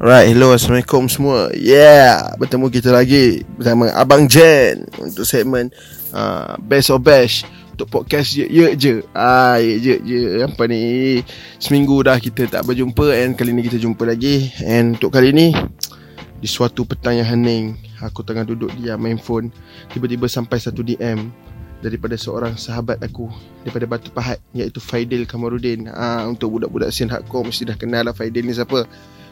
Alright, hello Assalamualaikum semua. Yeah, bertemu kita lagi Bersama Abang Jen Untuk segmen uh, Best of Bash Untuk podcast Ye Ye Je. Ah, Ye Je Je Apa ni? Seminggu dah kita tak berjumpa And kali ni kita jumpa lagi. And untuk kali ni Di suatu petang yang hening Aku tengah duduk diam main phone Tiba-tiba sampai satu DM Daripada seorang sahabat aku Daripada Batu Pahat Iaitu Faidil Kamarudin. Ah, Untuk budak-budak scene hardcore Mesti dah kenal lah Faidil ni siapa.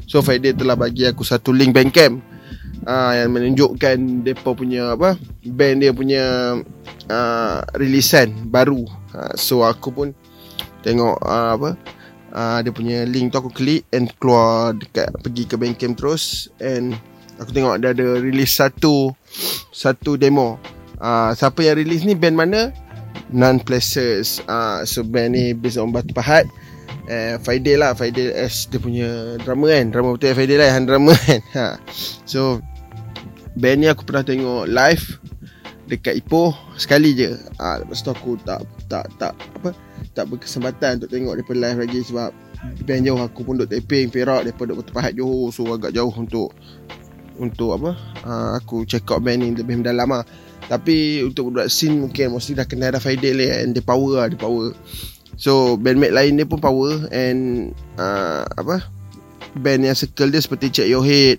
So Faidil telah bagi aku satu link Bandcamp. Uh, Yang menunjukkan Mereka punya apa Band dia punya uh, Rilisan baru. Uh, So aku pun Tengok uh, apa uh, Dia punya link tu aku klik And keluar dekat Pergi ke Bandcamp terus. And Aku tengok dia ada release satu Satu demo uh, Siapa yang release ni band mana? Non Places. Uh, So band ni based on Batu Pahat. Eh, Faidil lah. Faidil S dia punya drama kan? Drama betul Faidil lah yang drama kan? Ha. so band ni aku pernah tengok live dekat Ipoh sekali je. Ha, lepas tu aku tak tak tak apa tak berkesempatan untuk tengok depa live lagi sebab band jauh. Aku pun duduk taping Perak depa duduk Pahat Johor so agak jauh untuk untuk apa? Uh, aku check out band ni lebih mendalam lah tapi untuk budak scene mungkin mesti dah kenal dah Faidil lah and dia power lah dia power. So bandmate lain dia pun power And uh, Apa? Band yang circle dia seperti Check Your Head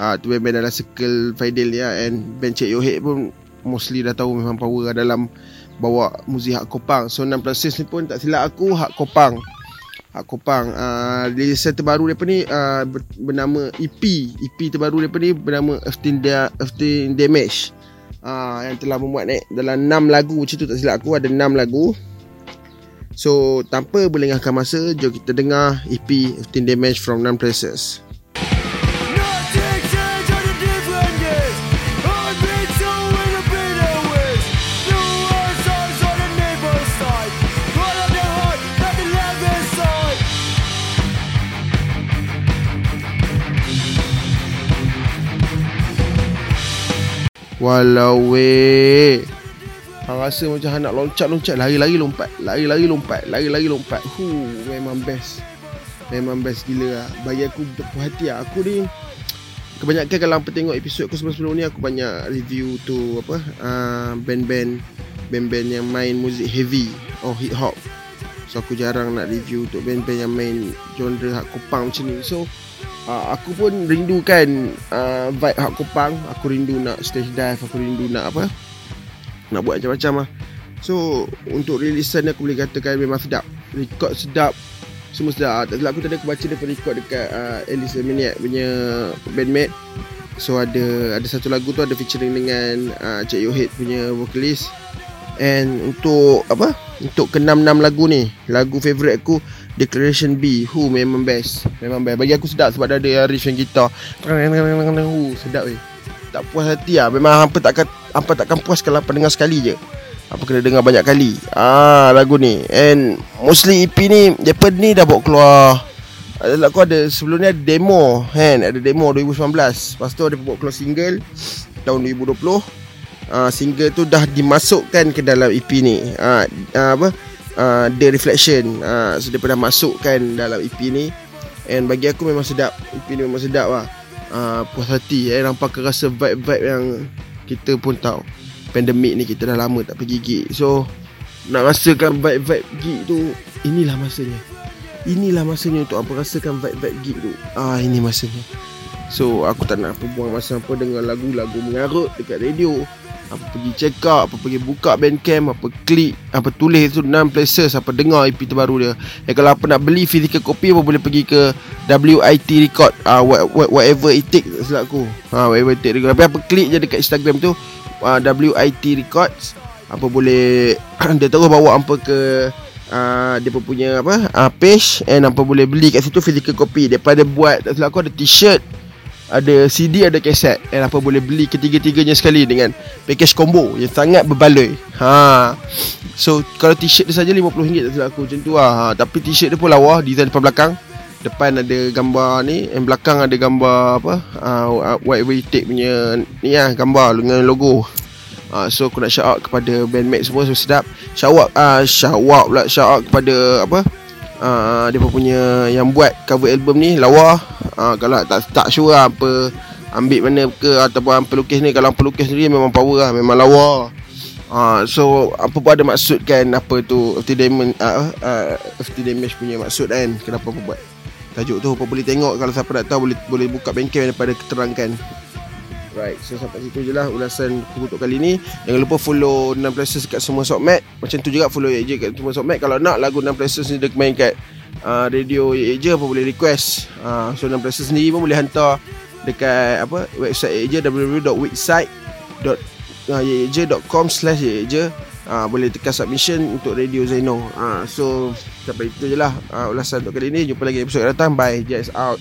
uh, Tu band-band dalam circle Faidil ya And band Check Your Head pun Mostly dah tahu memang power lah dalam Bawa muzik hak kopang. So 6 Plus ni pun tak silap aku Hak kopang. Hak kopang uh, Release terbaru dia ni uh, Bernama EP EP terbaru dia ni Bernama Eftin, da- Eftin Damage uh, Yang telah memuat naik Dalam 6 lagu Macam tu tak silap aku Ada 6 lagu. So tanpa berlengahkan masa Jom kita dengar EP 15 Damage from Non Places Walau weh. Hang rasa macam hang nak loncat-loncat Lari-lari lompat Lari-lari lompat Lari-lari lompat. Hu, Memang best. Memang best gila lah Bagi aku berpuas hati lah Aku ni Kebanyakan kalau hampa tengok episod aku sebelum-sebelum ni Aku banyak review tu Apa uh, Band-band Band-band yang main muzik heavy. Or hip hop. So aku jarang nak review Untuk band-band yang main Genre hak kopang macam ni. So uh, Aku pun rindukan uh, Vibe hak kopang. Aku rindu nak stage dive Aku rindu nak apa nak buat macam-macam lah. So Untuk rilisan aku boleh katakan Memang sedap. Record sedap Semua sedap. Tak silap aku tadi aku baca Dia record dekat uh, Alice Maniac punya Bandmate. So ada Ada satu lagu tu Ada featuring dengan uh, Cik Yohid punya vocalist. And Untuk Apa Untuk ke-6-6 lagu ni Lagu favourite aku Declaration B Who memang best? Memang best. Bagi aku sedap Sebab dia ada riff yang gitar. Who Sedap weh tak puas hati lah Memang hampa takkan Hampa takkan puas kalau hampa dengar sekali je. Hampa kena dengar banyak kali. Ah lagu ni. And Mostly EP ni Depa ni dah bawa keluar. Lagu ada Sebelum ni ada demo kan Ada demo 2019 Lepas tu ada bawa keluar single Tahun 2020 ah, Single tu dah dimasukkan ke dalam EP ni. Ah, ah, Apa ah, The Reflection ah, So depa dah masukkan dalam EP ni. And bagi aku memang sedap EP ni memang sedap lah. Uh, puas hati eh. Nampak rasa vibe-vibe yang kita pun tahu. Pandemik ni kita dah lama tak pergi gig. So nak rasakan vibe-vibe gig tu inilah masanya. Inilah masanya untuk apa? Rasakan vibe-vibe gig tu. Ah ini masanya. So aku tak nak apa buang masa apa dengan lagu-lagu mengarut dekat radio apa pergi check out apa pergi buka bandcamp apa klik apa tulis tu 6 places apa dengar EP terbaru dia. Eh kalau apa nak beli physical copy apa boleh pergi ke WIT record uh, whatever it take silap aku. Ha whatever it take record. tapi apa klik je dekat Instagram tu uh, WIT records apa boleh dia terus bawa apa ke uh, dia punya apa uh, page and apa boleh beli kat situ physical copy. Daripada buat tak silap aku ada t-shirt ada CD ada kaset dan apa boleh beli ketiga-tiganya sekali dengan package combo yang sangat berbaloi. Ha. So kalau t-shirt dia saja RM50 tak silap aku macam tu lah. Ha. Tapi t-shirt dia pun lawa design depan belakang. Depan ada gambar ni, yang belakang ada gambar apa? Uh, white way take punya ni lah gambar dengan logo. Uh, so aku nak shout out kepada bandmate semua so sedap. Shout out uh, shout out pula shout out kepada apa? Uh, dia punya yang buat cover album ni lawa uh, kalau tak tak sure lah apa ambil mana ke ataupun pelukis ni. Kalau pelukis sendiri memang power lah memang lawa uh, so apa pun ada maksud kan apa tu FT Diamond uh, uh, FT Damage punya maksud kan kenapa apa buat. Tajuk tu apa boleh tengok kalau siapa nak tahu boleh boleh buka bengkel daripada keterangkan Right, so sampai situ je lah ulasan untuk kali ni. Jangan lupa follow 6 places kat semua Sokmat Macam tu juga follow je kat semua Sokmat Kalau nak lagu 6 places ni dia main kat uh, radio je apa boleh request. Uh, So 6 places sendiri pun boleh hantar dekat apa website je www.wixsite.com slash je. Uh, boleh tekan submission untuk radio Zaino uh, so sampai itu je lah uh, ulasan untuk kali ni. Jumpa lagi episod datang. Bye just out